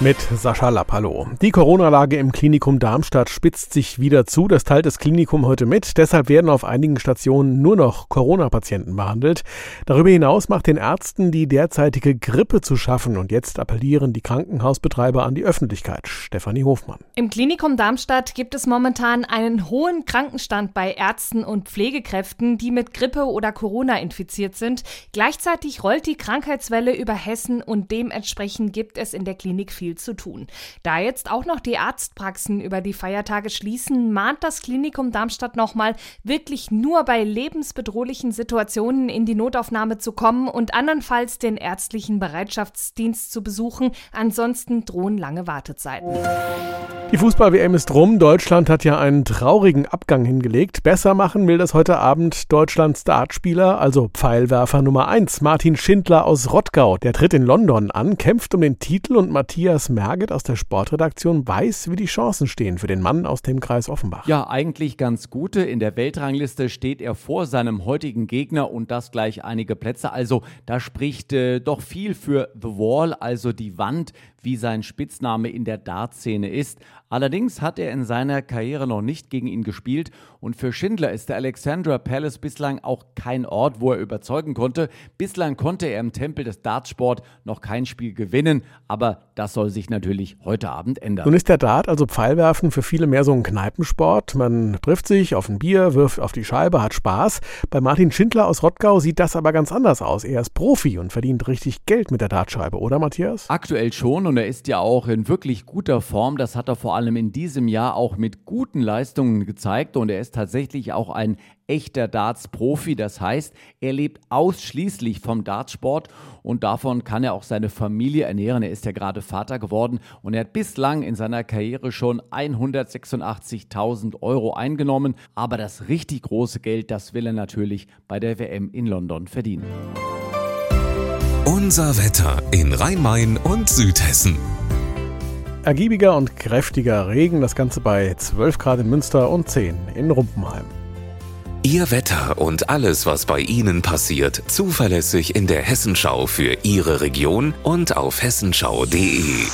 Mit Sascha Lapp, hallo. Die Corona-Lage im Klinikum Darmstadt spitzt sich wieder zu. Das teilt das Klinikum heute mit. Deshalb werden auf einigen Stationen nur noch Corona-Patienten behandelt. Darüber hinaus macht den Ärzten die derzeitige Grippe zu schaffen. Und jetzt appellieren die Krankenhausbetreiber an die Öffentlichkeit. Stefanie Hofmann. Im Klinikum Darmstadt gibt es momentan einen hohen Krankenstand bei Ärzten und Pflegekräften, die mit Grippe oder Corona infiziert sind. Gleichzeitig rollt die Krankheitswelle über Hessen und dementsprechend gibt es in der Klinik viel viel zu tun. Da jetzt auch noch die Arztpraxen über die Feiertage schließen, mahnt das Klinikum Darmstadt nochmal, wirklich nur bei lebensbedrohlichen Situationen in die Notaufnahme zu kommen und andernfalls den ärztlichen Bereitschaftsdienst zu besuchen. Ansonsten drohen lange Wartezeiten. Die Fußball-WM ist rum. Deutschland hat ja einen traurigen Abgang hingelegt. Besser machen will das heute Abend Deutschlands Dartspieler, also Pfeilwerfer Nummer 1, Martin Schindler aus Rottgau. Der tritt in London an, kämpft um den Titel und Matthias Merget aus der Sportredaktion weiß, wie die Chancen stehen für den Mann aus dem Kreis Offenbach. Ja, eigentlich ganz gute. In der Weltrangliste steht er vor seinem heutigen Gegner und das gleich einige Plätze. Also da spricht äh, doch viel für The Wall, also die Wand, wie sein Spitzname in der Dartszene ist. Allerdings hat er in seiner Karriere noch nicht gegen ihn gespielt und für Schindler ist der Alexandra Palace bislang auch kein Ort, wo er überzeugen konnte. Bislang konnte er im Tempel des Dartsport noch kein Spiel gewinnen, aber das soll sich natürlich heute Abend ändern. Nun ist der Dart, also Pfeilwerfen, für viele mehr so ein Kneipensport. Man trifft sich auf ein Bier, wirft auf die Scheibe, hat Spaß. Bei Martin Schindler aus Rottgau sieht das aber ganz anders aus. Er ist Profi und verdient richtig Geld mit der Dartscheibe, oder Matthias? Aktuell schon und er ist ja auch in wirklich guter Form. Das hat er vor allem in diesem Jahr auch mit guten Leistungen gezeigt und er ist tatsächlich auch ein echter Darts-Profi. Das heißt, er lebt ausschließlich vom Dartsport und davon kann er auch seine Familie ernähren. Er ist ja gerade Vater geworden und er hat bislang in seiner Karriere schon 186.000 Euro eingenommen. Aber das richtig große Geld, das will er natürlich bei der WM in London verdienen. Unser Wetter in Rhein-Main und Südhessen. Ergiebiger und kräftiger Regen, das Ganze bei 12 Grad in Münster und 10 in Rumpenheim. Ihr Wetter und alles, was bei Ihnen passiert, zuverlässig in der Hessenschau für Ihre Region und auf hessenschau.de.